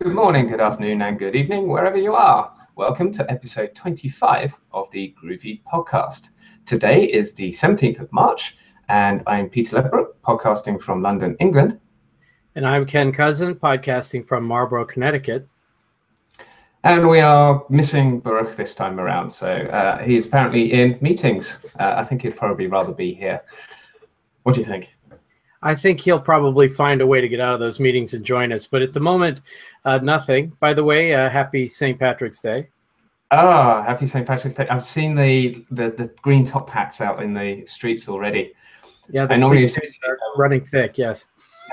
Good morning, good afternoon, and good evening, wherever you are. Welcome to episode 25 of the Groovy podcast. Today is the 17th of March, and I'm Peter Ledbrook, podcasting from London, England. And I'm Ken Kousen, podcasting from Marlborough, Connecticut. And we are missing Baruch this time around, so uh, he's apparently in meetings. Uh, I think he'd probably rather be here. What do you think? I think he'll probably find a way to get out of those meetings and join us. But at the moment, uh, nothing. By the way, uh, happy St. Patrick's Day. Ah, happy St. Patrick's Day. I've seen the, the, the green top hats out in the streets already. Yeah, the normally associate running thick, yes.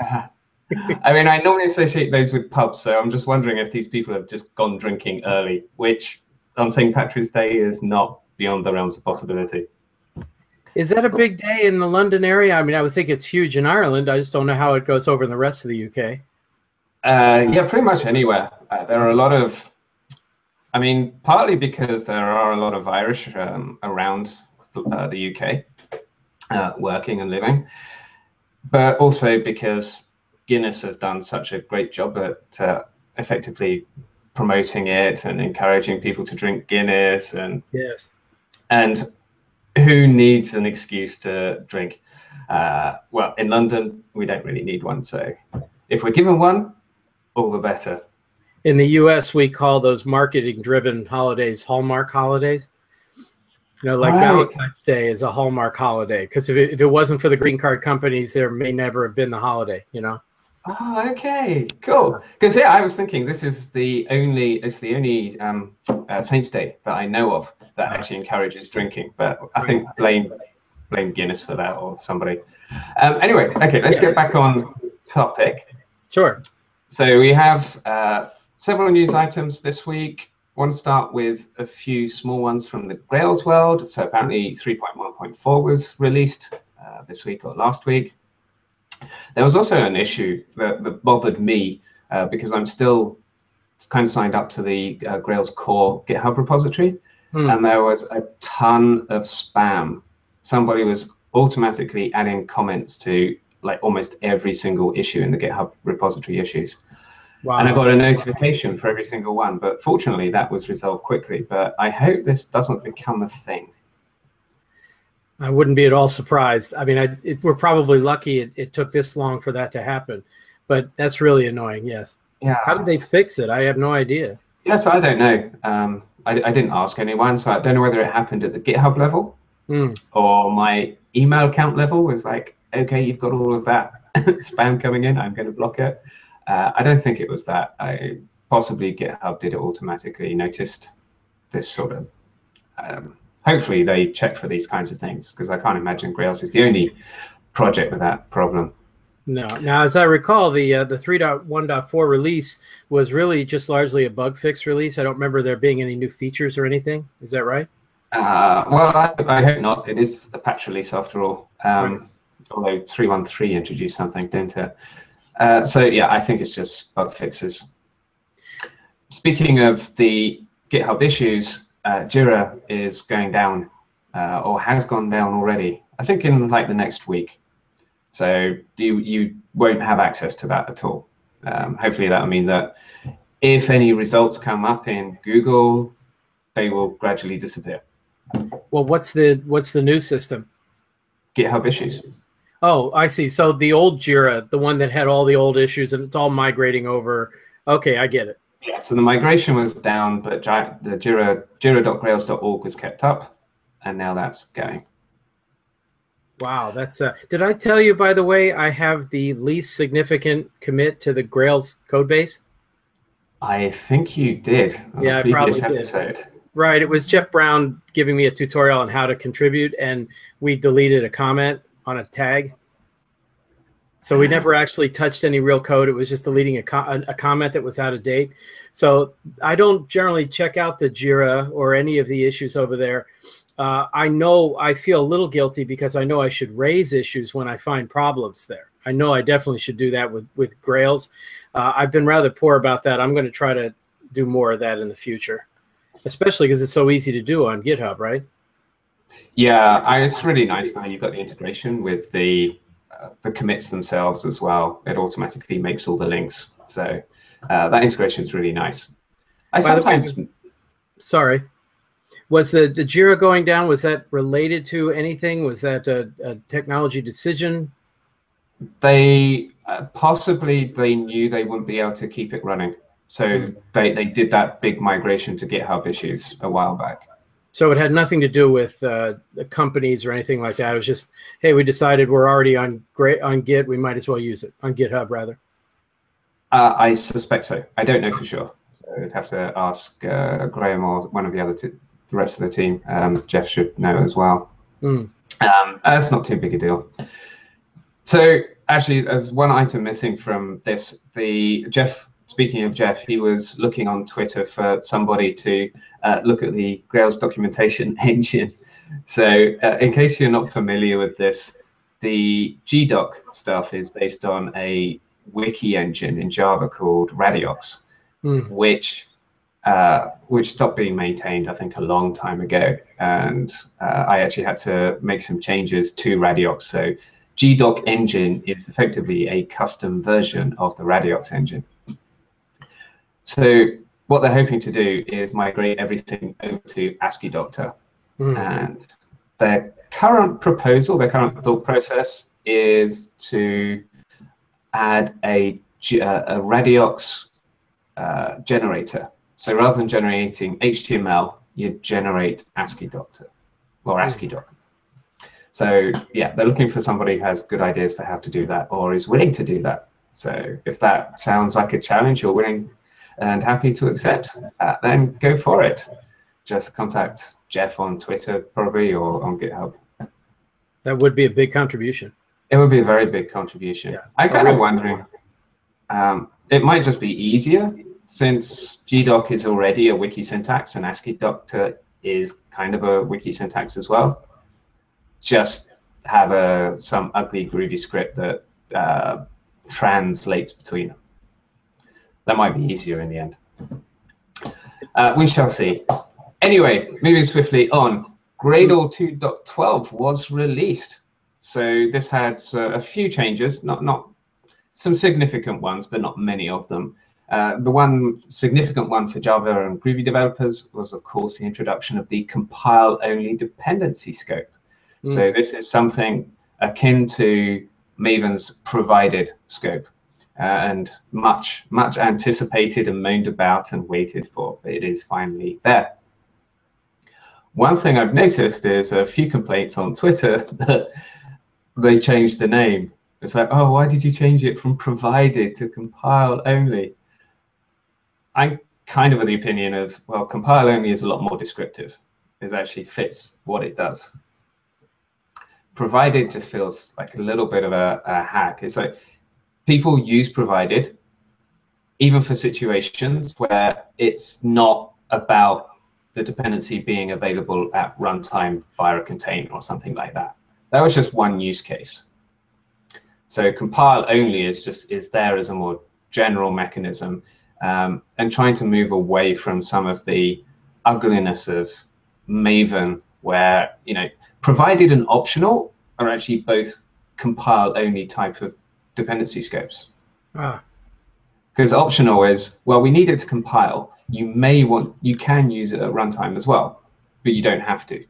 I mean, I normally associate those with pubs, so I'm just wondering if these people have just gone drinking early, which on St. Patrick's Day is not beyond the realms of possibility. Is that a big day in the London area? I mean, I would think it's huge in Ireland. I just don't know how it goes over in the rest of the UK. Uh, yeah, pretty much anywhere. Uh, there are a lot of, I mean, partly because there are a lot of Irish um, around uh, the UK uh, working and living, but also because Guinness have done such a great job at uh, effectively promoting it and encouraging people to drink Guinness and yes, and who needs an excuse to drink? Uh, well, in London, we don't really need one. So if we're given one, all the better. In the US, we call those marketing driven holidays Hallmark holidays. You know, like right. Valentine's Day is a Hallmark holiday because if, if it wasn't for the green card companies, there may never have been the holiday, you know? Oh, okay, cool. Because yeah, I was thinking this is the only it's the only um, uh, Saints Day that I know of that actually encourages drinking. But I think blame blame Guinness for that or somebody. Um, anyway, okay, let's get back on topic. Sure. So we have uh, several news items this week. I want to start with a few small ones from the Grails world. So apparently 3.1.4 was released uh, this week or last week. There was also an issue that, that bothered me uh, because I'm still kind of signed up to the uh, Grails core GitHub repository, hmm. and there was a ton of spam. Somebody was automatically adding comments to like almost every single issue in the GitHub repository issues. Wow. And I got a notification for every single one, but fortunately that was resolved quickly. But I hope this doesn't become a thing. I wouldn't be at all surprised. I mean, I, it, we're probably lucky it, it, took this long for that to happen, but that's really annoying. Yes. Yeah. How did they fix it? I have no idea. Yes, I don't know. Um, I, I, didn't ask anyone, so I don't know whether it happened at the GitHub level mm. or my email account level was like, okay, you've got all of that spam coming in. I'm going to block it. Uh, I don't think it was that. I possibly GitHub did it automatically. Noticed this sort of. Um, hopefully they check for these kinds of things because I can't imagine Grails is the only project with that problem. No. Now, as I recall, the uh, the 3.1.4 release was really just largely a bug fix release. I don't remember there being any new features or anything. Is that right? Uh, well, I, I, hope not. It is a patch release after all. Um, right. Although 3.1.3 introduced something, didn't it? Uh, so yeah, I think it's just bug fixes. Speaking of the GitHub issues, uh, Jira is going down uh, or has gone down already. I think in like the next week. So you you won't have access to that at all. Um, hopefully that'll mean that if any results come up in Google, they will gradually disappear. Well, what's the what's the new system? GitHub issues. Oh, I see. So the old Jira, the one that had all the old issues, and it's all migrating over. Okay, I get it. Yeah, so the migration was down, but the Jira Jira.grails.org was kept up, and now that's going. Wow, that's uh did I tell you by the way I have the least significant commit to the Grails code base? I think you did yeah, I probably episode. Did. Right, it was Jeff Brown giving me a tutorial on how to contribute and we deleted a comment on a tag so we never actually touched any real code. It was just deleting a, co- a, comment that was out of date. So I don't generally check out the Jira or any of the issues over there. Uh, I know I feel a little guilty because I know I should raise issues when I find problems there. I know I definitely should do that with with Grails. Uh, I've been rather poor about that. I'm going to try to do more of that in the future, especially because it's so easy to do on GitHub, right? Yeah, I, it's really nice now you've got the integration with the the commits themselves as well. It automatically makes all the links. So uh, that integration is really nice. I By sometimes. Way, sorry. Was the, the Jira going down, was that related to anything? Was that a, a technology decision? They uh, possibly they knew they wouldn't be able to keep it running. So mm. they, they did that big migration to GitHub issues a while back. So it had nothing to do with uh, the companies or anything like that. It was just, hey, we decided we're already on great on Git, we might as well use it on GitHub rather. Uh, I suspect so. I don't know for sure. So I'd have to ask uh, Graham or one of the other two, the rest of the team. Um, Jeff should know as well. Mm. Um, that's not too big a deal. So actually, as one item missing from this, the Jeff speaking of Jeff, he was looking on Twitter for somebody to uh, look at the Grails documentation engine. So, uh, in case you're not familiar with this, the GDoc stuff is based on a wiki engine in Java called Radeox, mm. which uh, which stopped being maintained, I think, a long time ago. And uh, I actually had to make some changes to Radeox. So, GDoc engine is effectively a custom version of the Radeox engine. So what they're hoping to do is migrate everything over to Asciidoctor. Mm. And their current proposal, their current thought process is to add a, a Radeox uh, generator. So rather than generating HTML, you generate Asciidoctor or AsciiDoc. So yeah, they're looking for somebody who has good ideas for how to do that or is willing to do that. So if that sounds like a challenge you're willing and happy to accept, uh, then go for it. Just contact Jeff on Twitter probably or on GitHub. That would be a big contribution. It would be a very big contribution. Yeah. I'm kind of wondering, um, it might just be easier since GDoc is already a wiki syntax and Asciidoctor is kind of a wiki syntax as well. Just have a some ugly groovy script that uh, translates between them that might be easier in the end. Uh, we shall see. Anyway, moving swiftly on, Gradle 2.12 was released. So this had uh, a few changes, not not some significant ones, but not many of them. Uh, the one significant one for Java and Groovy developers was, of course, the introduction of the compile-only dependency scope. Mm. So this is something akin to Maven's provided scope Uh, and much, much anticipated and moaned about and waited for, but it is finally there. One thing I've noticed is a few complaints on Twitter that they changed the name. It's like, oh, why did you change it from provided to compile only? I'm kind of of the opinion of, well, compile only is a lot more descriptive. It actually fits what it does. Provided just feels like a little bit of a, a hack. It's like people use provided even for situations where it's not about the dependency being available at runtime via a container or something like that. That was just one use case. So compile only is just is there as a more general mechanism um, and trying to move away from some of the ugliness of Maven where, you know, provided and optional are actually both compile only type of dependency scopes. Ah. Because optional is, well, we need it to compile. You may want, you can use it at runtime as well, but you don't have to.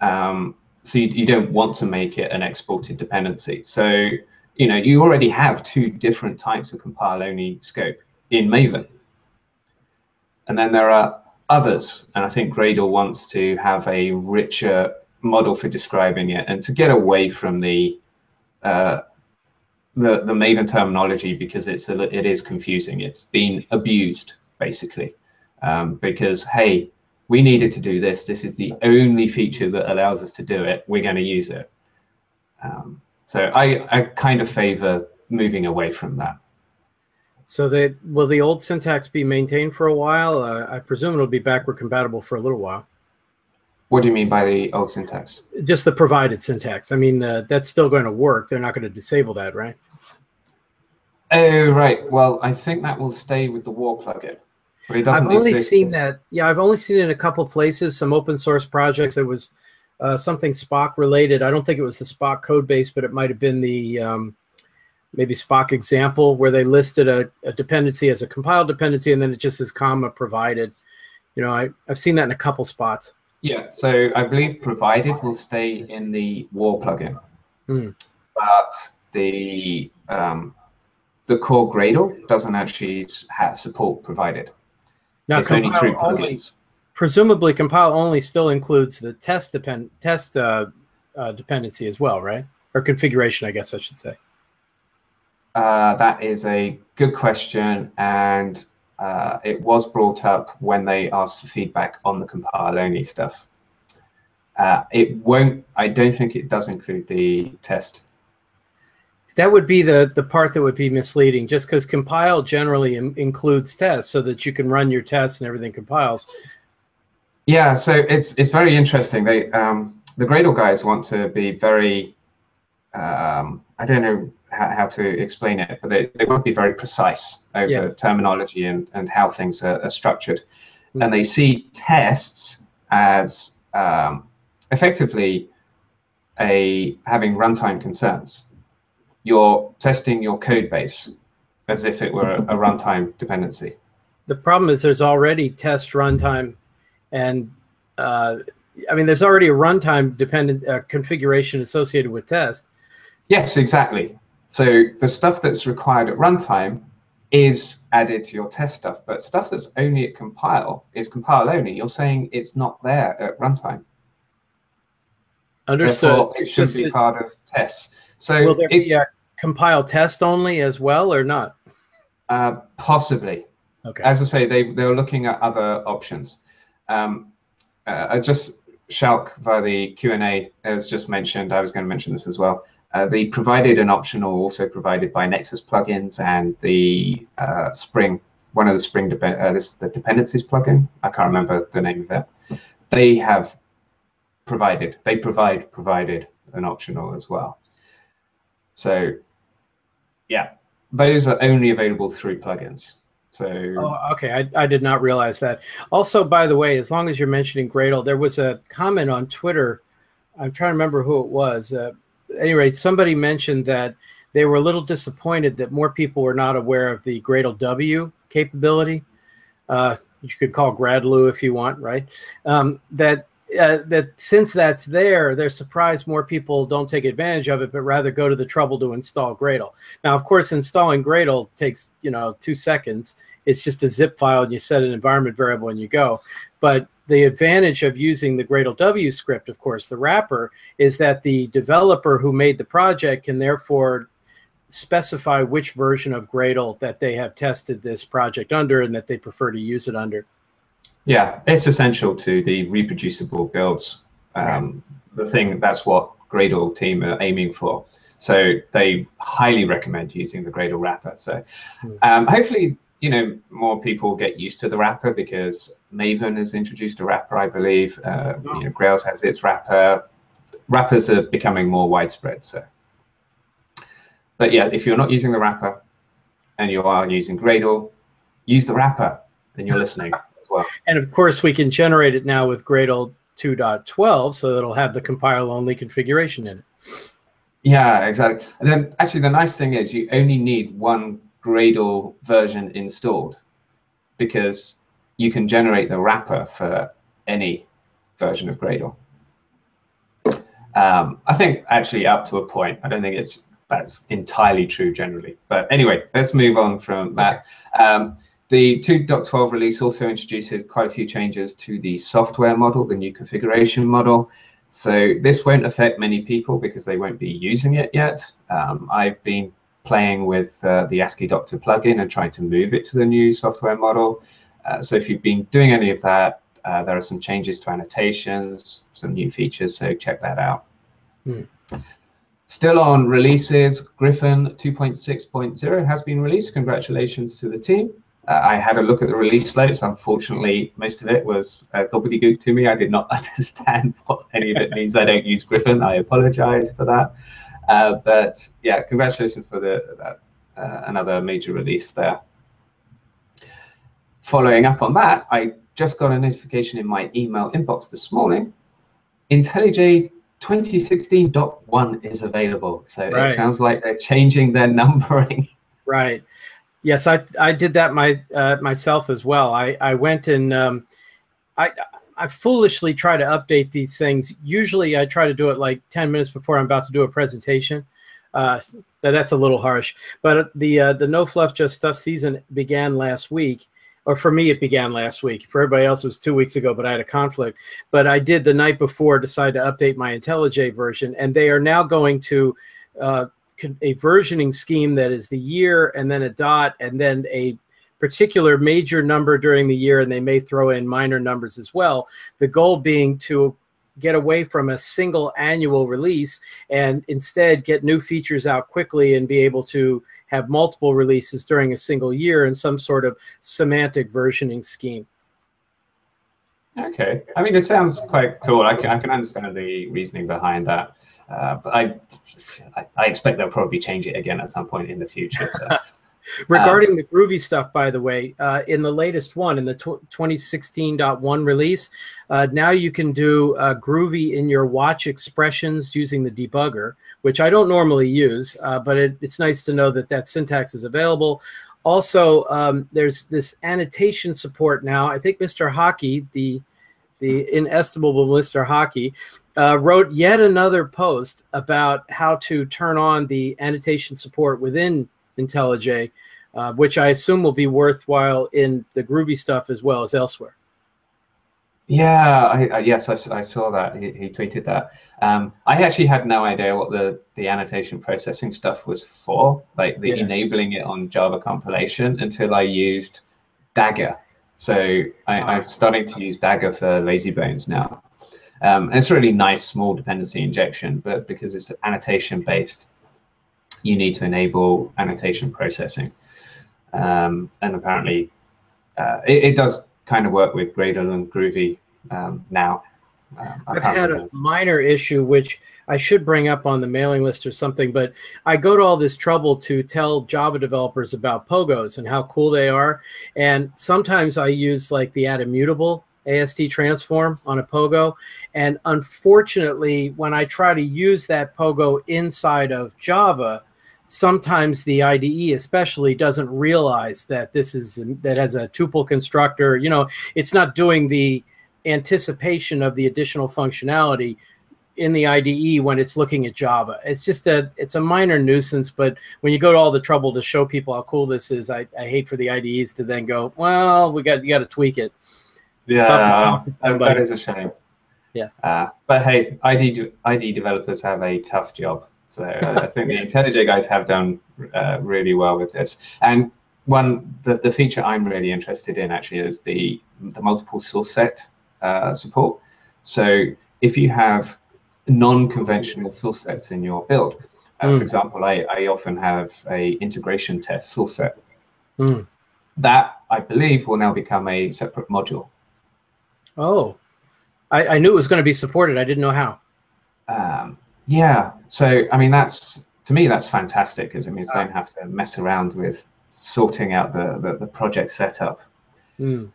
Um, so you, you don't want to make it an exported dependency. So, you know, you already have two different types of compile-only scope in Maven. And then there are others, and I think Gradle wants to have a richer model for describing it and to get away from the uh, the the Maven terminology because it's a, it is confusing. It's been abused basically um, because hey, we needed to do this. This is the only feature that allows us to do it. We're going to use it. Um, so I I kind of favor moving away from that. So that will the old syntax be maintained for a while? Uh, I presume it'll be backward compatible for a little while. What do you mean by the old syntax? Just the provided syntax. I mean, uh, that's still going to work. They're not going to disable that, right? Oh, right. Well, I think that will stay with the war plugin. But it doesn't I've only exist. seen that. Yeah, I've only seen it in a couple places, some open source projects. It was uh, something Spock related. I don't think it was the Spock code base, but it might have been the um, maybe Spock example where they listed a, a dependency as a compiled dependency and then it just says comma provided. You know, I, I've seen that in a couple spots. Yeah, so I believe provided will stay in the war plugin, mm. but the um, the core Gradle doesn't actually support provided. Now, it's only through plugins. Presumably, compile only still includes the test depend test uh, uh, dependency as well, right? Or configuration, I guess I should say. Uh, that is a good question, and uh, it was brought up when they asked for feedback on the compile only stuff. Uh, it won't. I don't think it does include the test. That would be the the part that would be misleading, just because compile generally in, includes tests, so that you can run your tests and everything compiles. Yeah, so it's it's very interesting. They um, the Gradle guys want to be very. Um, I don't know how, how to explain it, but they, they won't be very precise over yes. terminology and, and how things are, are structured. Mm. And they see tests as um, effectively a having runtime concerns. You're testing your code base as if it were a, a runtime dependency. The problem is there's already test runtime, and uh, I mean there's already a runtime dependent uh, configuration associated with test. Yes, exactly. So the stuff that's required at runtime is added to your test stuff, but stuff that's only at compile is compile only. You're saying it's not there at runtime. Understood. Therefore, it should be part of tests. So will there it, be a compile test only as well, or not? Uh, possibly. Okay. As I say, they they were looking at other options. Um, uh, just Schalk via the Q and A as just mentioned. I was going to mention this as well. Uh, the provided and optional also provided by Nexus plugins and the uh, Spring, one of the Spring, uh, this the dependencies plugin. I can't remember the name of it. They have provided, they provide provided an optional as well. So yeah, those are only available through plugins. So oh, okay, I, I did not realize that. Also, by the way, as long as you're mentioning Gradle, there was a comment on Twitter. I'm trying to remember who it was. Uh, any rate, somebody mentioned that they were a little disappointed that more people were not aware of the Gradle W capability. Uh, you could call gradlew if you want, right? Um, that uh, that since that's there, they're surprised more people don't take advantage of it, but rather go to the trouble to install Gradle. Now, of course, installing Gradle takes you know two seconds. It's just a zip file, and you set an environment variable, and you go. But the advantage of using the Gradle W script, of course, the wrapper, is that the developer who made the project can therefore specify which version of Gradle that they have tested this project under and that they prefer to use it under. Yeah, it's essential to the reproducible builds. Um, the thing that's what Gradle team are aiming for. So they highly recommend using the Gradle wrapper. So hmm. um, hopefully you know, more people get used to the wrapper because Maven has introduced a wrapper, I believe. Uh, you know, Grails has its wrapper. Wrappers are becoming more widespread. So, but yeah, if you're not using the wrapper and you are using Gradle, use the wrapper, and you're listening as well. And of course, we can generate it now with Gradle 2.12, so it'll have the compile-only configuration in it. Yeah, exactly. And then actually, the nice thing is you only need one Gradle version installed because you can generate the wrapper for any version of Gradle. Um, I think actually up to a point. I don't think it's that's entirely true generally. But anyway, let's move on from that. Um, the 2.12 release also introduces quite a few changes to the software model, the new configuration model. So this won't affect many people because they won't be using it yet. Um, I've been playing with uh, the Asciidoctor plugin and trying to move it to the new software model. Uh, so if you've been doing any of that, uh, there are some changes to annotations, some new features, so check that out. Hmm. Still on releases, Griffon 2.6.0 has been released. Congratulations to the team. Uh, I had a look at the release notes. Unfortunately, most of it was uh, gobbledygook to me. I did not understand what any of it means. I don't use Griffon. I apologize for that. Uh, but yeah, congratulations for the that, uh, another major release there. Following up on that, I just got a notification in my email inbox this morning. IntelliJ 2016.1 is available. So right. it sounds like they're changing their numbering. Right. Yes, I I did that my uh, myself as well. I I went and um, I I foolishly try to update these things. Usually, I try to do it like ten minutes before I'm about to do a presentation. Uh, that's a little harsh, but the uh, the no fluff just stuff season began last week, or for me it began last week. For everybody else, it was two weeks ago, but I had a conflict. But I did the night before decide to update my IntelliJ version, and they are now going to uh, a versioning scheme that is the year and then a dot and then a particular major number during the year and they may throw in minor numbers as well. The goal being to get away from a single annual release and instead get new features out quickly and be able to have multiple releases during a single year in some sort of semantic versioning scheme. Okay. I mean it sounds quite cool. I can, I can understand the reasoning behind that uh, but I, I expect they'll probably change it again at some point in the future. So. Regarding um, the Groovy stuff, by the way, uh, in the latest one, in the 2016.1 release, uh, now you can do uh, Groovy in your watch expressions using the debugger, which I don't normally use, uh, but it, it's nice to know that that syntax is available. Also, um, there's this annotation support now. I think Mr. Haki, the the inestimable Mr. Haki, uh, wrote yet another post about how to turn on the annotation support within IntelliJ, uh, which I assume will be worthwhile in the Groovy stuff as well as elsewhere. Yeah, I, I, yes, I, I, saw that. He, he tweeted that. Um, I actually had no idea what the, the annotation processing stuff was for, like the yeah. enabling it on Java compilation, until I used Dagger. So I, I'm starting to use Dagger for Lazybones now. Um, and it's a really nice small dependency injection, but because it's annotation based, you need to enable annotation processing. Um, and apparently, uh, it, it, does kind of work with Gradle and Groovy um, now. Uh, I've had a minor issue, which I should bring up on the mailing list or something, but I go to all this trouble to tell Java developers about pogos and how cool they are. And sometimes I use like the add immutable AST transform on a pogo. And unfortunately, when I try to use that pogo inside of Java, sometimes the IDE especially doesn't realize that this is that has a tuple constructor. You know, it's not doing the anticipation of the additional functionality in the IDE when it's looking at Java. It's just a it's a minor nuisance, but when you go to all the trouble to show people how cool this is, I, I hate for the IDEs to then go, well, we got you got to tweak it. Yeah, that, that is a shame. Yeah. Uh, but hey, ID ID developers have a tough job. So I think the IntelliJ guys have done uh, really well with this. And one, the, the feature I'm really interested in actually is the the multiple source set uh, support. So if you have non-conventional source sets in your build, uh, mm. for example, I, I often have a integration test source set. Mm. That I believe will now become a separate module. Oh, I, I knew it was going to be supported. I didn't know how. Um, yeah. So, I mean, that's to me, that's fantastic because it means I don't have to mess around with sorting out the, the, the project setup. Mm.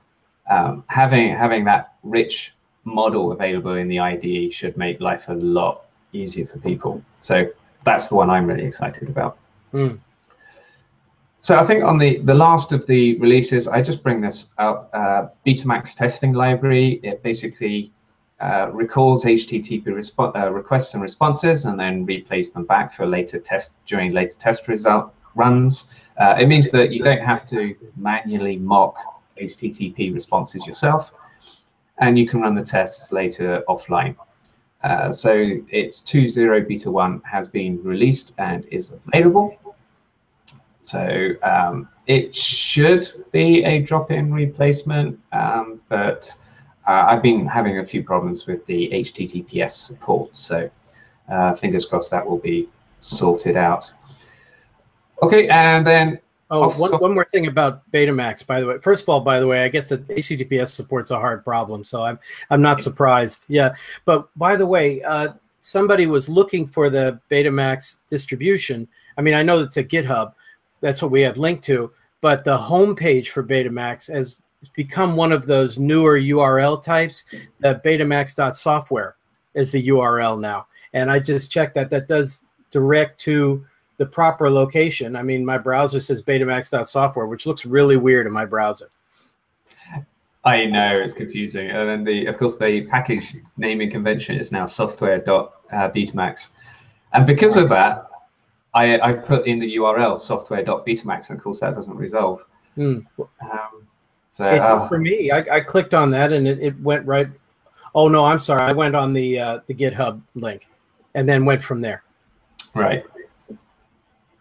Um, having having that rich model available in the IDE should make life a lot easier for people. So that's the one I'm really excited about. Mm. So I think on the, the last of the releases, I just bring this up, uh, Betamax testing library. It basically uh, recalls HTTP resp uh, requests and responses and then replays them back for later test during later test result runs. Uh, it means that you don't have to manually mock HTTP responses yourself, and you can run the tests later offline. Uh, so it's 2.0 beta 1 has been released and is available. So um, it should be a drop-in replacement, um, but uh, I've been having a few problems with the HTTPS support. So uh, fingers crossed that will be sorted out. Okay, and then Oh, one, one more thing about Betamax, by the way. First of all, by the way, I get that HTTPS support's a hard problem, so I'm I'm not surprised. Yeah, but by the way, uh, somebody was looking for the Betamax distribution. I mean, I know it's a GitHub, that's what we have linked to. But the homepage for Betamax has become one of those newer URL types, the betamax.software. is the URL now. And I just checked that that does direct to the proper location. I mean, my browser says betamax.software, which looks really weird in my browser. I know it's confusing, and then the of course the package naming convention is now software.betamax, and because of that, I, I put in the URL software.betamax, and of course that doesn't resolve. Mm. Um, so it, uh, for me, I, I, clicked on that and it, it went right. Oh no, I'm sorry. I went on the uh, the GitHub link, and then went from there. Right.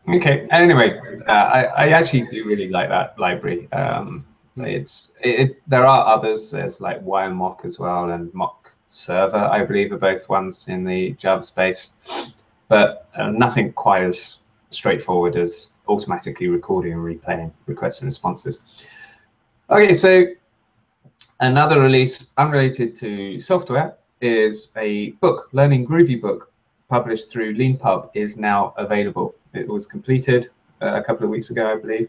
Okay. Anyway, uh, I I actually do really like that library. Um, it's it, there are others. There's like WireMock as well, and Mock Server, I believe, are both ones in the Java space, but uh, nothing quite as straightforward as automatically recording and replaying requests and responses. Okay, so another release unrelated to software is a book, Learning Groovy book, published through LeanPub, is now available. It was completed uh, a couple of weeks ago, I believe.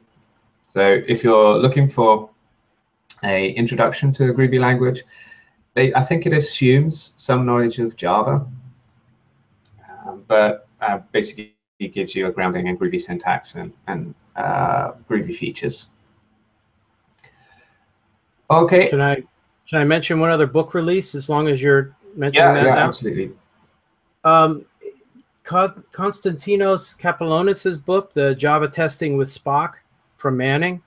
So if you're looking for a introduction to a Groovy language. They, I think it assumes some knowledge of Java, um, but uh, basically it gives you a grounding in Groovy syntax and, and uh, Groovy features. Okay. Can I can I mention one other book release as long as you're mentioning yeah, that yeah, now? absolutely. Um, Konstantinos Kapelonis's book, The Java Testing with Spock from Manning,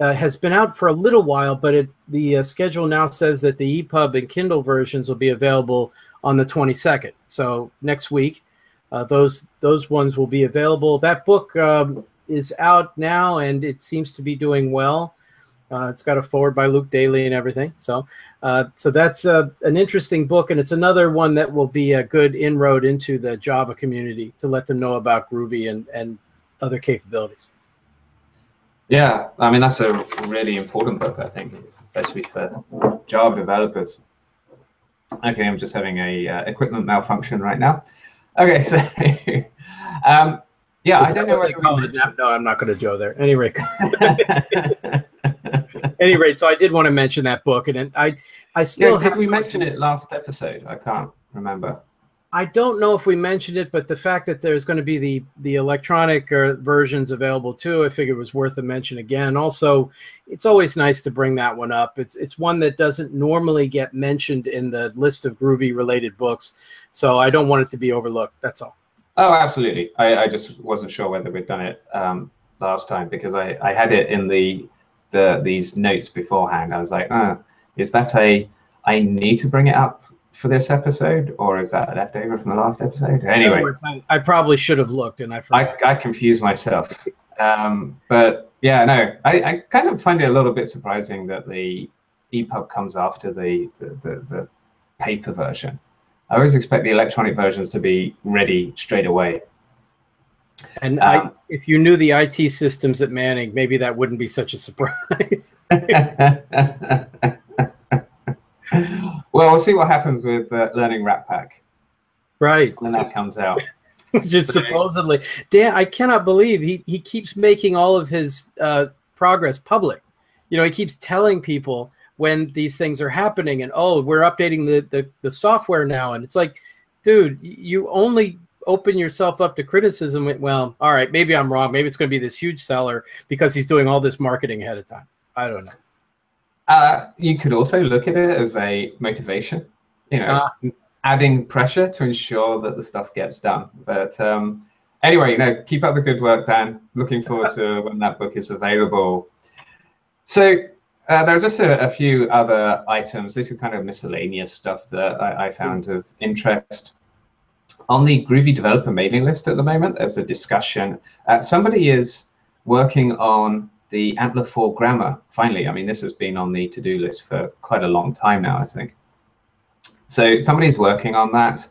uh, has been out for a little while, but it, the uh, schedule now says that the EPUB and Kindle versions will be available on the 22nd. So next week, uh, those those ones will be available. That book um, is out now, and it seems to be doing well. Uh, it's got a forward by Luke Daley and everything. So, uh, so that's uh, an interesting book, and it's another one that will be a good inroad into the Java community to let them know about Groovy and and other capabilities. Yeah, I mean that's a really important book, I think, especially for Java developers. Okay, I'm just having a uh, equipment malfunction right now. Okay, so um, yeah, Is I don't know what they call it. No, I'm not going to go there. Any rate, any rate, so I did want to mention that book, and I, I still yeah, did we mention it last episode? I can't remember. I don't know if we mentioned it, but the fact that there's going to be the the electronic uh, versions available too, I figured was worth a mention again. Also, it's always nice to bring that one up. It's it's one that doesn't normally get mentioned in the list of Groovy related books, so I don't want it to be overlooked. That's all. Oh, absolutely. I, I just wasn't sure whether we'd done it um, last time because I, I had it in the the these notes beforehand. I was like, oh, is that a I need to bring it up for this episode, or is that a leftover from the last episode? Anyway, I, I, probably should have looked, and I forgot. I, I confused myself. Um, but yeah, no, I, I kind of find it a little bit surprising that the EPUB comes after the, the, the, the paper version. I always expect the electronic versions to be ready straight away. And um, I, if you knew the IT systems at Manning, maybe that wouldn't be such a surprise. well, we'll see what happens with uh, learning Ratpack. Right. When that comes out. Which is supposedly Dan. I cannot believe he he keeps making all of his uh, progress public. You know, he keeps telling people when these things are happening, and oh, we're updating the the, the software now, and it's like, dude, you only open yourself up to criticism. Well, all right, maybe I'm wrong. Maybe it's going to be this huge seller because he's doing all this marketing ahead of time. I don't know. Uh, you could also look at it as a motivation, you know, uh, adding pressure to ensure that the stuff gets done. But um, anyway, you know, keep up the good work, Dan. Looking forward to when that book is available. So uh, there are just a, a, few other items. This is kind of miscellaneous stuff that I, I found of interest. On the Groovy developer mailing list at the moment, there's a discussion. Uh, somebody is working on the ANTLR 4 grammar, finally, I mean, this has been on the to-do list for quite a long time now, I think. So somebody's working on that,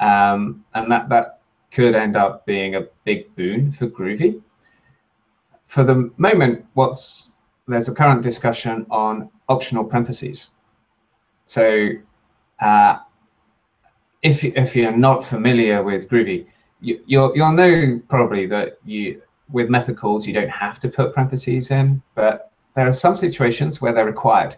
um, and that, that could end up being a big boon for Groovy. For the moment, what's there's a current discussion on optional parentheses. So uh, if, if you're not familiar with Groovy, you, you'll, you'll know probably that you with method calls, you don't have to put parentheses in, but there are some situations where they're required.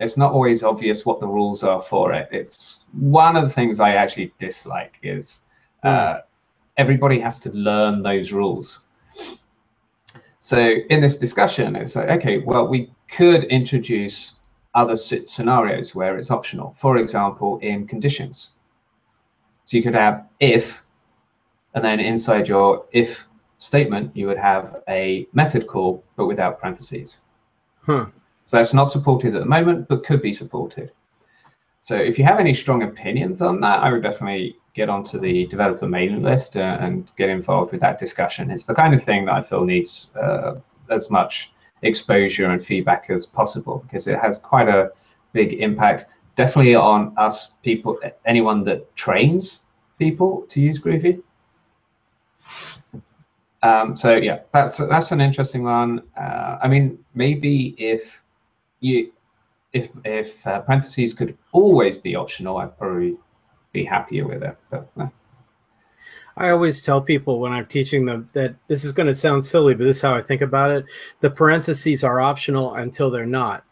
it's not always obvious what the rules are for it. It's one of the things I actually dislike is uh, everybody has to learn those rules. So in this discussion, it's like, okay, well, we could introduce other scenarios where it's optional. For example, in conditions. So you could have if, and then inside your if statement, you would have a method call, but without parentheses. Huh. So that's not supported at the moment, but could be supported. So if you have any strong opinions on that, I would definitely get onto the developer mailing list uh, and get involved with that discussion. It's the kind of thing that I feel needs uh, as much exposure and feedback as possible because it has quite a big impact, definitely on us people, anyone that trains people to use Groovy. Um, so yeah, that's that's an interesting one. Uh, I mean, maybe if you if if uh, parentheses could always be optional, I'd probably be happier with it. But uh. I always tell people when I'm teaching them that this is going to sound silly, but this is how I think about it. The parentheses are optional until they're not.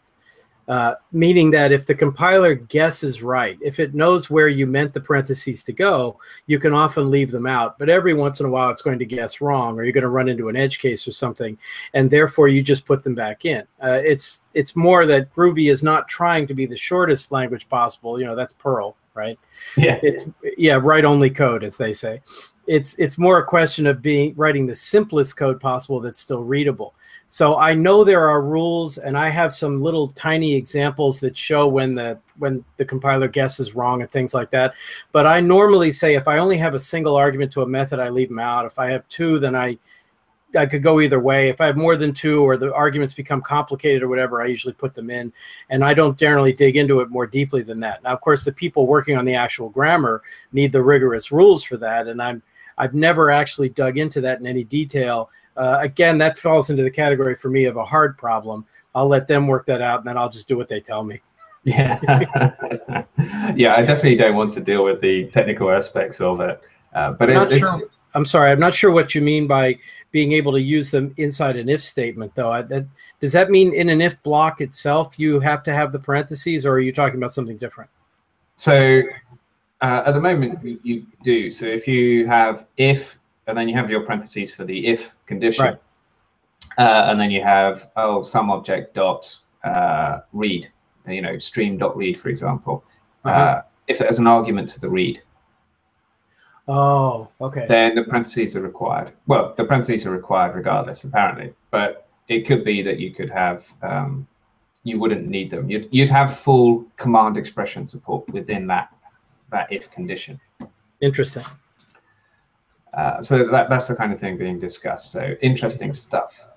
Uh, meaning that if the compiler guesses right, if it knows where you meant the parentheses to go, you can often leave them out. But every once in a while, it's going to guess wrong, or you're going to run into an edge case or something, and therefore you just put them back in. Uh, it's it's more that Groovy is not trying to be the shortest language possible. You know, that's Perl, right? Yeah. It's yeah, write only code, as they say. It's it's more a question of being writing the simplest code possible that's still readable. So I know there are rules, and I have some little tiny examples that show when the when the compiler guesses wrong and things like that. But I normally say if I only have a single argument to a method, I leave them out. If I have two, then I I could go either way. If I have more than two or the arguments become complicated or whatever, I usually put them in. And I don't generally dig into it more deeply than that. Now, of course, the people working on the actual grammar need the rigorous rules for that. And I'm I've never actually dug into that in any detail uh, again, that falls into the category for me of a hard problem. I'll let them work that out, and then I'll just do what they tell me. Yeah, yeah, I definitely don't want to deal with the technical aspects of it. Uh, but I'm, it, sure, I'm sorry, I'm not sure what you mean by being able to use them inside an if statement, though. I, that, does that mean in an if block itself you have to have the parentheses, or are you talking about something different? So uh, at the moment you do. So if you have if and then you have your parentheses for the if condition. Right. Uh, and then you have, oh, some object dot uh, read, you know, stream dot read, for example. Uh, if there's an argument to the read. Oh, okay. Then the parentheses are required. Well, the parentheses are required regardless, apparently. But it could be that you could have, um, you wouldn't need them. You'd, you'd have full command expression support within that, that if condition. Interesting. Uh, so that, that's the kind of thing being discussed. So interesting stuff.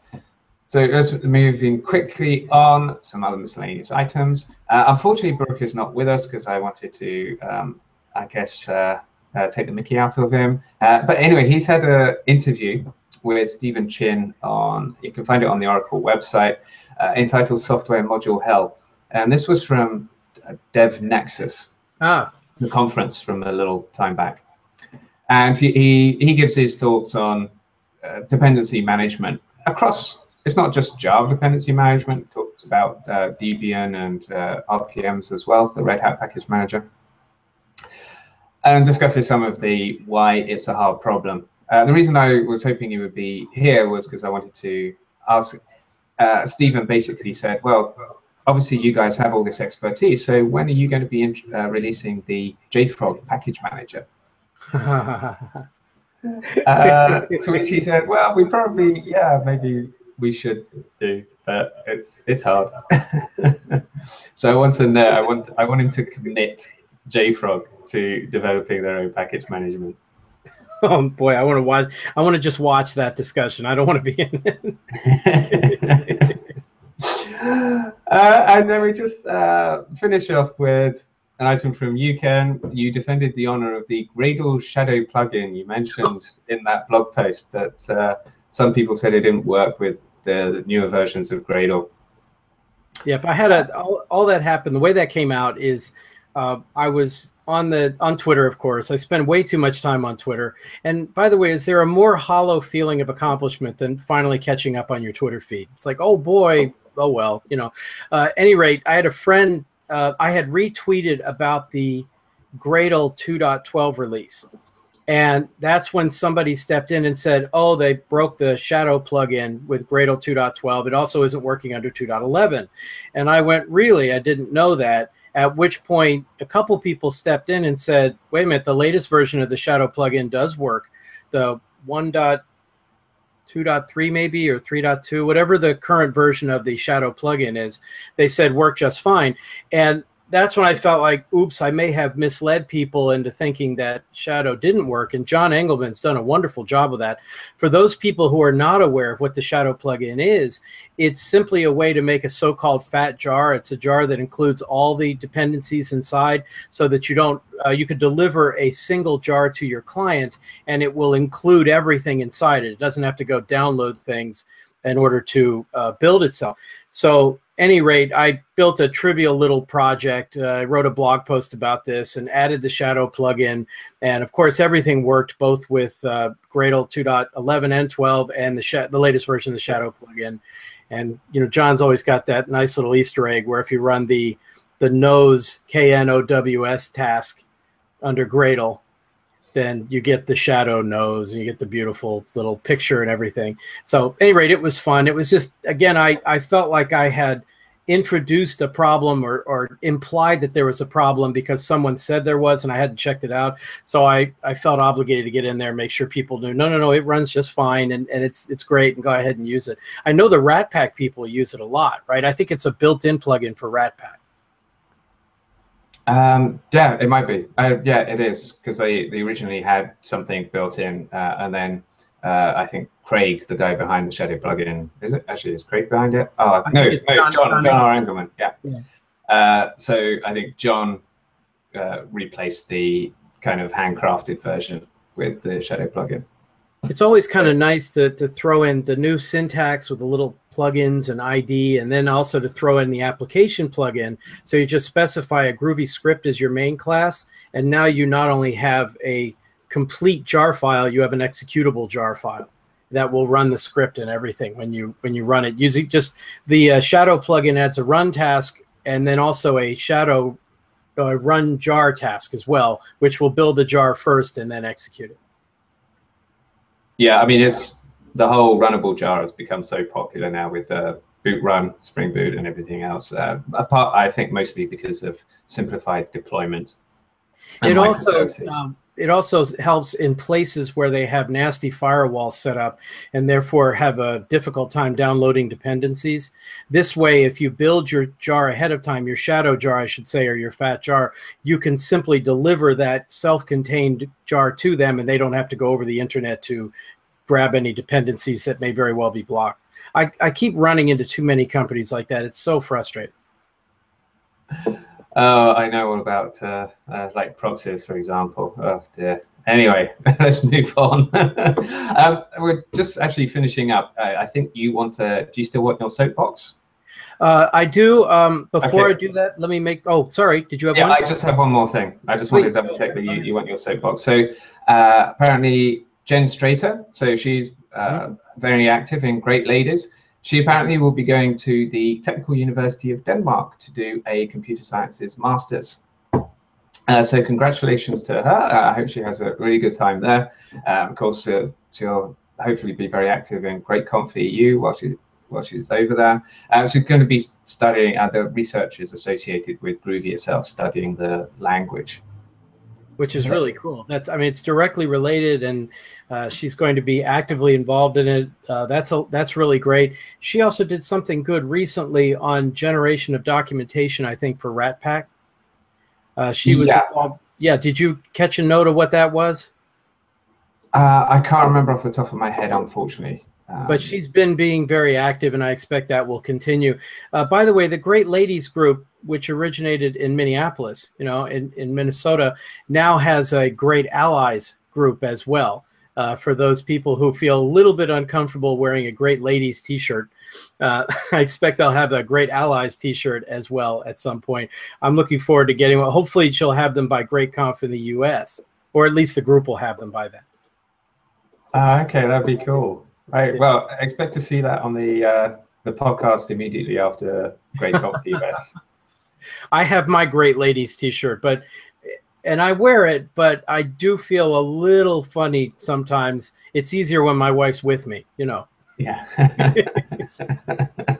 So let's moving quickly on some other miscellaneous items. Uh, unfortunately, Baruch is not with us because I wanted to, um, I guess, uh, uh, take the mickey out of him. Uh, but anyway, he's had an interview with Stephen Chin on, you can find it on the Oracle website, entitled Software Module Hell. And this was from Dev Nexus, ah. the conference from a little time back and he, he, he gives his thoughts on uh, dependency management across. It's not just Java dependency management. Talks about uh, Debian and uh, RPMs as well, the Red Hat Package Manager, and discusses some of the why it's a hard problem. Uh, the reason I was hoping you would be here was because I wanted to ask. Uh, Stephen basically said, "Well, obviously you guys have all this expertise. So when are you going to be in, uh, releasing the JFrog package manager?" uh, to which he said, "Well, we probably, yeah, maybe we should do, but it's it's hard." so I want to know. I want I want him to commit JFrog to developing their own package management. Oh boy, I want to watch. I want to just watch that discussion. I don't want to be in it. uh, and then we just uh, finish off with an item from you, Ken. You defended the honor of the Gradle Shadow plugin. You mentioned in that blog post that uh, some people said it didn't work with the newer versions of Gradle. Yep, I had a all, all that happened. The way that came out is uh, I was on the on Twitter, of course. I spend way too much time on Twitter. And by the way, is there a more hollow feeling of accomplishment than finally catching up on your Twitter feed? It's like, oh boy, oh well, you know. Uh, any rate, I had a friend. Uh, I had retweeted about the Gradle 2.12 release, and that's when somebody stepped in and said, "Oh, they broke the Shadow plugin with Gradle 2.12. It also isn't working under 2.11." And I went, "Really? I didn't know that." At which point, a couple people stepped in and said, "Wait a minute, the latest version of the Shadow plugin does work. The 1.2.3 maybe or 3.2, whatever the current version of the Shadow plugin is, they said work just fine." And that's when I felt like, oops, I may have misled people into thinking that Shadow didn't work. And John Engelman's done a wonderful job of that. For those people who are not aware of what the Shadow plugin is, it's simply a way to make a so-called fat jar. It's a jar that includes all the dependencies inside, so that you don't uh, you could deliver a single jar to your client, and it will include everything inside it. It doesn't have to go download things in order to uh, build itself. So any rate, I built a trivial little project. Uh, I wrote a blog post about this and added the Shadow plugin. And of course, everything worked both with uh, Gradle 2.11 and 12 and the, the latest version of the Shadow plugin. And you know, John's always got that nice little Easter egg where if you run the the nose K N O W S task under Gradle, then you get the shadow nose and you get the beautiful little picture and everything. So, any rate, it was fun. It was just again, I I felt like I had introduced a problem or, or implied that there was a problem because someone said there was and I hadn't checked it out. So I, I felt obligated to get in there and make sure people knew, no, no, no, it runs just fine and, and it's it's great and go ahead and use it. I know the Ratpack people use it a lot, right? I think it's a built-in plugin for Ratpack. Um, yeah, it might be. Uh, yeah, it is because they, they originally had something built in uh, and then uh, I think Craig, the guy behind the Shadow plugin, is it actually is Craig behind it? Oh no, no, John, John, John R. Engelman. Yeah. yeah. Uh, so I think John uh, replaced the kind of handcrafted version with the Shadow plugin. It's always kind of nice to, to throw in the new syntax with the little plugins and ID, and then also to throw in the application plugin. So you just specify a Groovy script as your main class, and now you not only have a complete jar file, you have an executable jar file that will run the script and everything when you when you run it. Using just the uh, Shadow plugin adds a run task and then also a Shadow uh, run jar task as well, which will build the jar first and then execute it. Yeah, I mean it's the whole runnable jar has become so popular now with the boot run, Spring Boot, and everything else. Uh, apart, I think mostly because of simplified deployment. It also um, it also helps in places where they have nasty firewalls set up and therefore have a difficult time downloading dependencies. This way, if you build your jar ahead of time, your shadow jar, I should say, or your fat jar, you can simply deliver that self-contained jar to them and they don't have to go over the internet to grab any dependencies that may very well be blocked. I, I keep running into too many companies like that. It's so frustrating. Oh, I know all about uh, uh, like proxies, for example. Oh dear. Anyway, let's move on. um, we're just actually finishing up. I, I, think you want to. Do you still want your soapbox? Uh, I do. Um, before okay. I do that, let me make. Oh, sorry. Did you have yeah, one? I just have one more thing. I just wanted to double check that you, you want your soapbox. So uh, apparently, Jenn Strater. So she's uh, mm-hmm. very active in Gr8Ladies. She apparently will be going to the Technical University of Denmark to do a computer sciences master's. Uh, so congratulations to her. Uh, I hope she has a really good time there. Um, of course, uh, she'll hopefully be very active in GR8Conf EU while she while she's over there. Uh, she's going to be studying, uh, the research is associated with Groovy itself, studying the language which is really cool. That's I mean it's directly related, and uh, she's going to be actively involved in it. Uh, that's a, that's really great. She also did something good recently on generation of documentation. I think for Ratpack. Uh, she was yeah. Involved, yeah. Did you catch a note of what that was? Uh, I can't remember off the top of my head, unfortunately. Um, but she's been being very active, and I expect that will continue. Uh, by the way, the Gr8Ladies Group, which originated in Minneapolis, you know, in, in Minnesota, now has a Great Allies group as well. Uh, for those people who feel a little bit uncomfortable wearing a Gr8Ladies T-shirt, uh, I expect I'll have a Great Allies T-shirt as well at some point. I'm looking forward to getting one. Hopefully, she'll have them by GR8Conf in the U.S., or at least the group will have them by then. Uh, okay, that'd be cool. Right. Well, expect to see that on the uh, the podcast immediately after GR8Conf US. I have my Gr8Ladies T-shirt, but and I wear it, but I do feel a little funny sometimes. It's easier when my wife's with me, you know. Yeah.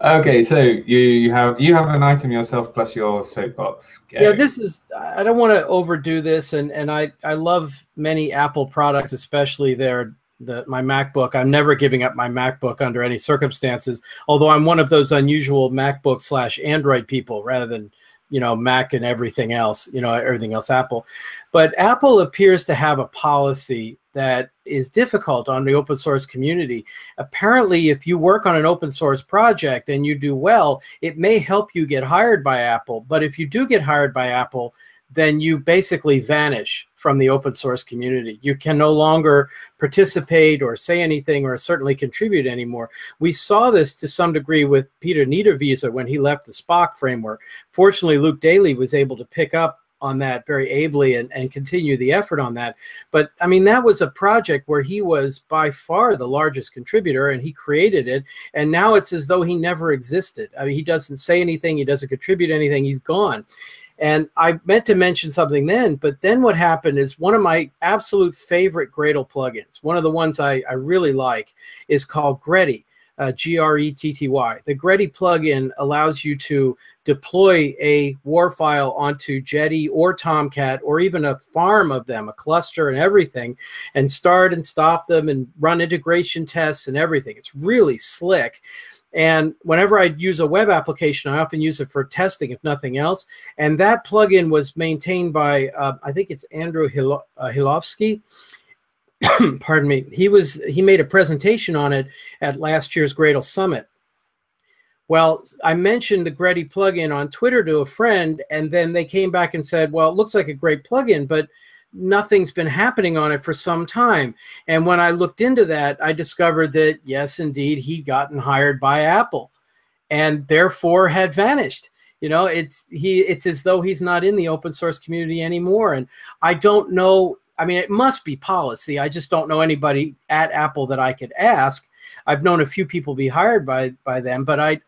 okay, so you, you have you have an item yourself plus your soapbox. Gary. Yeah, this is. I don't want to overdo this, and and I I love many Apple products, especially their the my MacBook. I'm never giving up my MacBook under any circumstances. Although I'm one of those unusual MacBook slash Android people, rather than you know Mac and everything else, you know everything else Apple. But Apple appears to have a policy that is difficult on the open source community. Apparently, if you work on an open source project and you do well, it may help you get hired by Apple. But if you do get hired by Apple, then you basically vanish from the open source community. You can no longer participate or say anything or certainly contribute anymore. We saw this to some degree with Peter Niederwieser when he left the Spock framework. Fortunately, Luke Daley was able to pick up on that very ably and, and continue the effort on that. But I mean, that was a project where he was by far the largest contributor and he created it. And now it's as though he never existed. I mean, he doesn't say anything, he doesn't contribute anything, he's gone. And I meant to mention something then, but then what happened is one of my absolute favorite Gradle plugins, one of the ones I, I really like, is called Gretty. Uh, G-R-E-T-T-Y. The Gretty plugin allows you to deploy a WAR file onto Jetty or Tomcat or even a farm of them, a cluster and everything, and start and stop them and run integration tests and everything. It's really slick. And whenever I'd use a web application, I often use it for testing, if nothing else. And that plugin was maintained by, uh, I think it's Andrew Hil- uh, Hilofsky. Pardon me. He was he made a presentation on it at last year's Gradle Summit. Well, I mentioned the Gretty plugin on Twitter to a friend, and then they came back and said, "Well, it looks like a great plugin, but." Nothing's been happening on it for some time. And when I looked into that, I discovered that yes, indeed, he'd gotten hired by Apple and therefore had vanished. You know, it's he it's as though he's not in the open source community anymore. And I don't know, I mean, it must be policy. I just don't know anybody at Apple that I could ask. I've known a few people be hired by by them, but I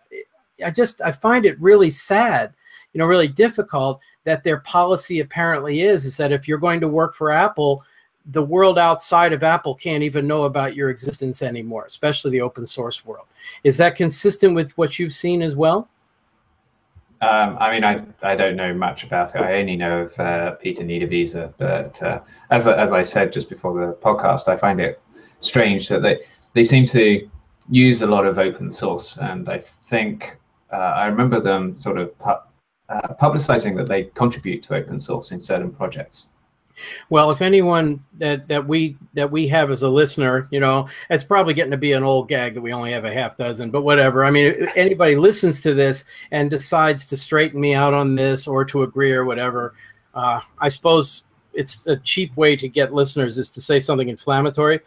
I just I find it really sad you know really difficult that their policy apparently is is that if you're going to work for apple the world outside of apple can't even know about your existence anymore especially the open source world is that consistent with what you've seen as well um, I mean, I, I don't know much about it. I only know of uh, Peter Niederwieser, but uh, as, as I said just before the podcast, I find it strange that they, they seem to use a lot of open source. And I think uh, I remember them sort of uh, publicizing that they contribute to open source in certain projects. Well, if anyone that, that we that we have as a listener, you know, it's probably getting to be an old gag that we only have a half dozen, but whatever. I mean, anybody listens to this and decides to straighten me out on this or to agree or whatever, uh, I suppose it's a cheap way to get listeners is to say something inflammatory.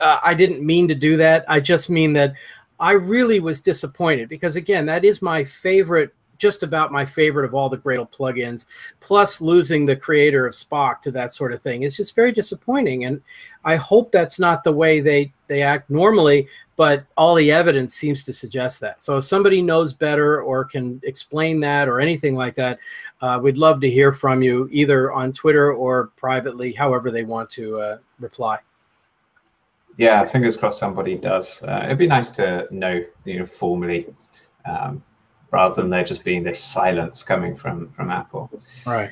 Uh, I didn't mean to do that. I just mean that I really was disappointed because again, that is my favorite just about my favorite of all the Gradle plugins. Plus, losing the creator of Spock to that sort of thing is just very disappointing. And I hope that's not the way they they act normally. But all the evidence seems to suggest that. So if somebody knows better or can explain that or anything like that, uh, we'd love to hear from you either on Twitter or privately, however they want to uh, reply. Yeah, fingers crossed somebody does. Uh, it'd be nice to know, you know, formally um, rather than there just being this silence coming from from Apple. Right.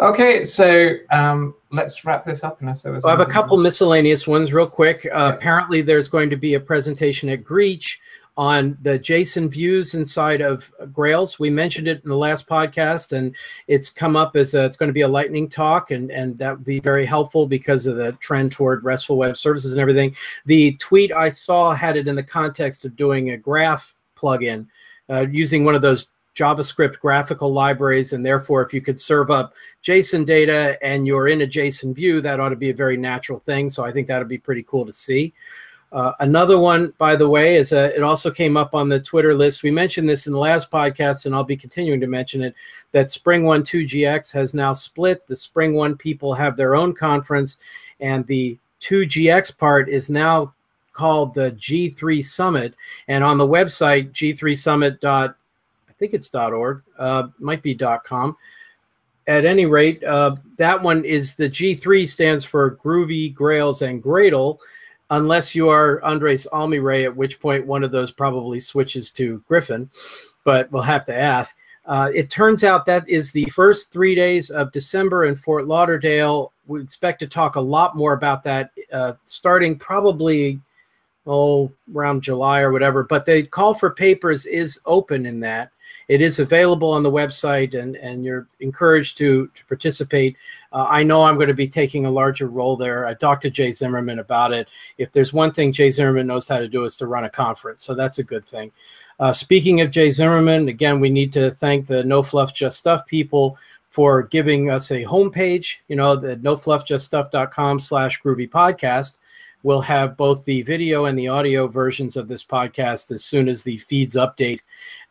Okay, so um, let's wrap this up. Unless there was well, I have a couple else. miscellaneous ones real quick. Uh, Apparently, there's going to be a presentation at Greach on the JSON views inside of Grails. We mentioned it in the last podcast, and it's come up as a, it's going to be a lightning talk, and, and that would be very helpful because of the trend toward RESTful web services and everything. The tweet I saw had it in the context of doing a graph plugin uh, using one of those JavaScript graphical libraries. And therefore, if you could serve up JSON data and you're in a JSON view, that ought to be a very natural thing. So I think that would be pretty cool to see. Uh, another one, by the way, is a, uh, it also came up on the Twitter list. We mentioned this in the last podcast, and I'll be continuing to mention it. That SpringOne 2GX has now split. The Spring One people have their own conference, and the 2GX part is now called the G3 Summit, and on the website G3Summit. I think it's .org, uh, might be .com. At any rate, uh, that one is the G3 stands for Groovy, Grails, and Gradle, unless you are Andres Almiray, at which point one of those probably switches to Griffon, but we'll have to ask. Uh, it turns out that is the first three days of December in Fort Lauderdale. We expect to talk a lot more about that uh, starting probably oh around July or whatever. But the call for papers is open in that. It is available on the website, and, and you're encouraged to, to participate. Uh, I know I'm going to be taking a larger role there. I talked to Jay Zimmerman about it. If there's one thing Jay Zimmerman knows how to do, is to run a conference. So that's a good thing. Uh, speaking of Jay Zimmerman, again, we need to thank the No Fluff Just Stuff people for giving us a homepage. You know, the nofluffjuststuff.com slash groovy podcast will have both the video and the audio versions of this podcast as soon as the feeds update.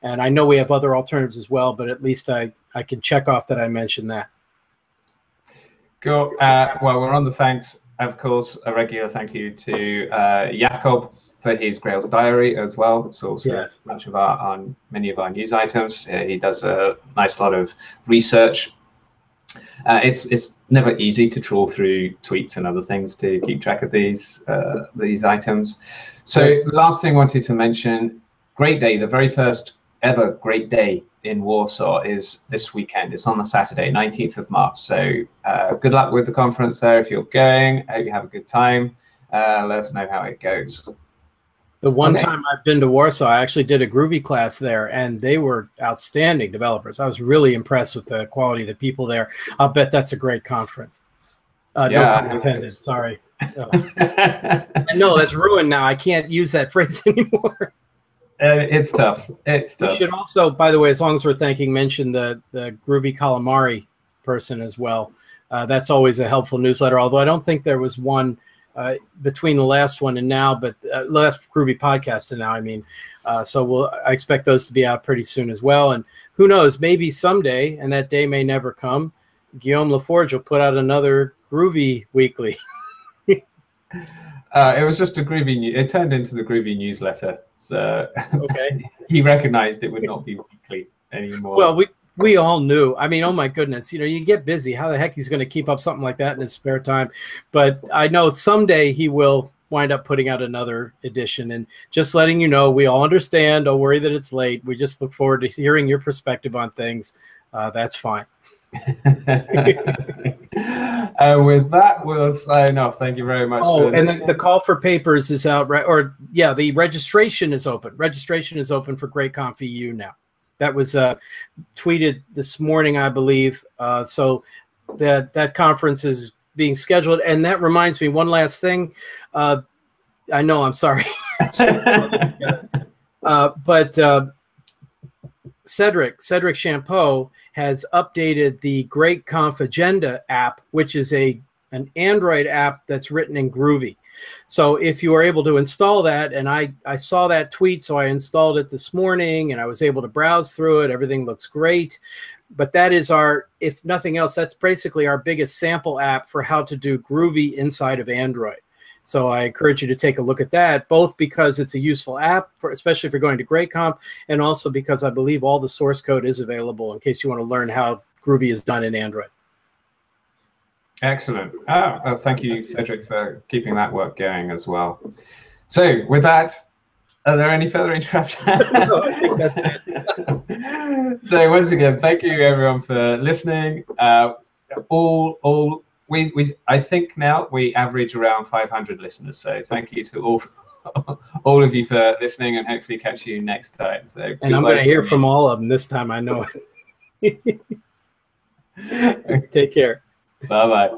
And I know we have other alternatives as well, but at least I, I can check off that I mentioned that. Cool. Uh, well, we're on the thanks. Of course, a regular thank you to uh, Jakob for his Grails diary as well. It's also yes. much of our on many of our news items. Uh, he does a nice lot of research. Uh, it's it's never easy to trawl through tweets and other things to keep track of these uh, these items. So last thing I wanted to mention, GR8Day, the very first ever GR8Day in Warsaw is this weekend. It's on the Saturday, 19th of March. So uh, good luck with the conference there if you're going. I hope you have a good time. Uh, let us know how it goes. The one okay. time I've been to Warsaw, I actually did a Groovy class there, and they were outstanding developers. I was really impressed with the quality of the people there. I'll bet that's a great conference. Uh, yeah, no pun intended. Sorry. Oh. no, that's ruined now. I can't use that phrase anymore. Uh, it's tough. It's tough. We should also, by the way, as long as we're thanking, mention the the Groovy Calamari person as well. Uh, that's always a helpful newsletter. Although I don't think there was one uh, between the last one and now, but uh, last Groovy podcast and now, I mean. Uh, so we'll I expect those to be out pretty soon as well. And who knows, maybe someday, and that day may never come, Guillaume Laforge will put out another Groovy weekly. uh, it was just a Groovy. It turned into the Groovy newsletter. So okay, he recognized it would not be weekly anymore. Well, we we all knew. I mean, oh my goodness, you know, you get busy. How the heck he's going to keep up something like that in his spare time? But I know someday he will wind up putting out another edition. And just letting you know, we all understand. Don't worry that it's late. We just look forward to hearing your perspective on things. Uh, that's fine. uh, with that, we'll sign off. Thank you very much. Oh, and the, the, call for papers is out, right? Or yeah, the registration is open. Registration is open for GR8Conf EU now. That was uh, tweeted this morning, I believe. Uh, so that that conference is being scheduled. And that reminds me, one last thing. Uh, I know, I'm sorry. uh, but uh, Cedric, Cedric Champeau has updated the GR8Conf Agenda app, which is a an Android app that's written in Groovy. So if you are able to install that, and I, I saw that tweet, so I installed it this morning and I was able to browse through it. Everything looks great. But that is our, if nothing else, that's basically our biggest sample app for how to do Groovy inside of Android. So I encourage you to take a look at that, both because it's a useful app, for, especially if you're going to GR8Conf, and also because I believe all the source code is available in case you want to learn how Groovy is done in Android. Excellent. Oh, well, thank you, Cedric, for keeping that work going as well. So, with that, are there any further interruptions? so, once again, thank you everyone for listening. Uh, all, all, we, we, I think now we average around 500 listeners. So, thank you to all, all of you for listening, and hopefully catch you next time. So, and I'm going to hear from all of them this time. I know. Take care. Bye bye.